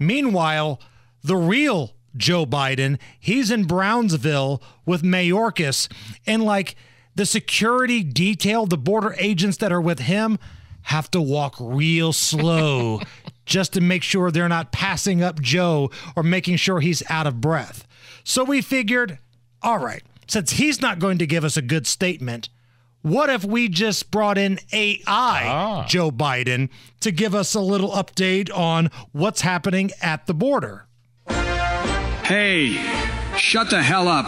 Meanwhile, the real Joe Biden, he's in Brownsville with Mayorkas, and like the security detail, the border agents that are with him have to walk real slow just to make sure they're not passing up Joe or making sure he's out of breath. So we figured, all right, since he's not going to give us a good statement, what if we just brought in AI Ah. Joe Biden to give us a little update on what's happening at the border? Hey, shut the hell up.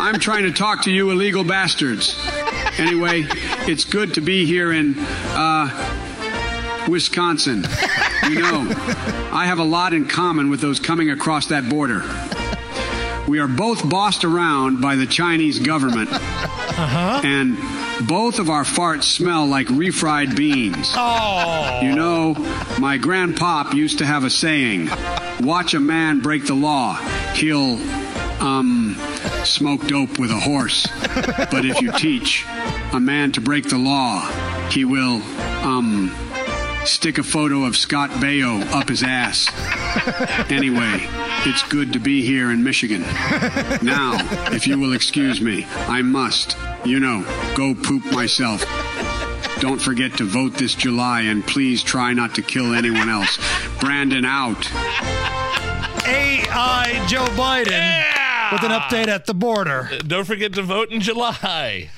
I'm trying to talk to you illegal bastards. Anyway, it's good to be here in, uh, Wisconsin. You know, I have a lot in common with those coming across that border. We are both bossed around by the Chinese government. And both of our farts smell like refried beans. Oh. You know, my grandpop used to have a saying watch a man break the law, he'll, um, smoke dope with a horse. But if you teach a man to break the law, he will, um, stick a photo of Scott Baio up his ass. Anyway, it's good to be here in Michigan. Now, if you will excuse me, I must, you know, go poop myself. Don't forget to vote this July and please try not to kill anyone else. Brandon out. AI Joe Biden with an update at the border. Don't forget to vote in July.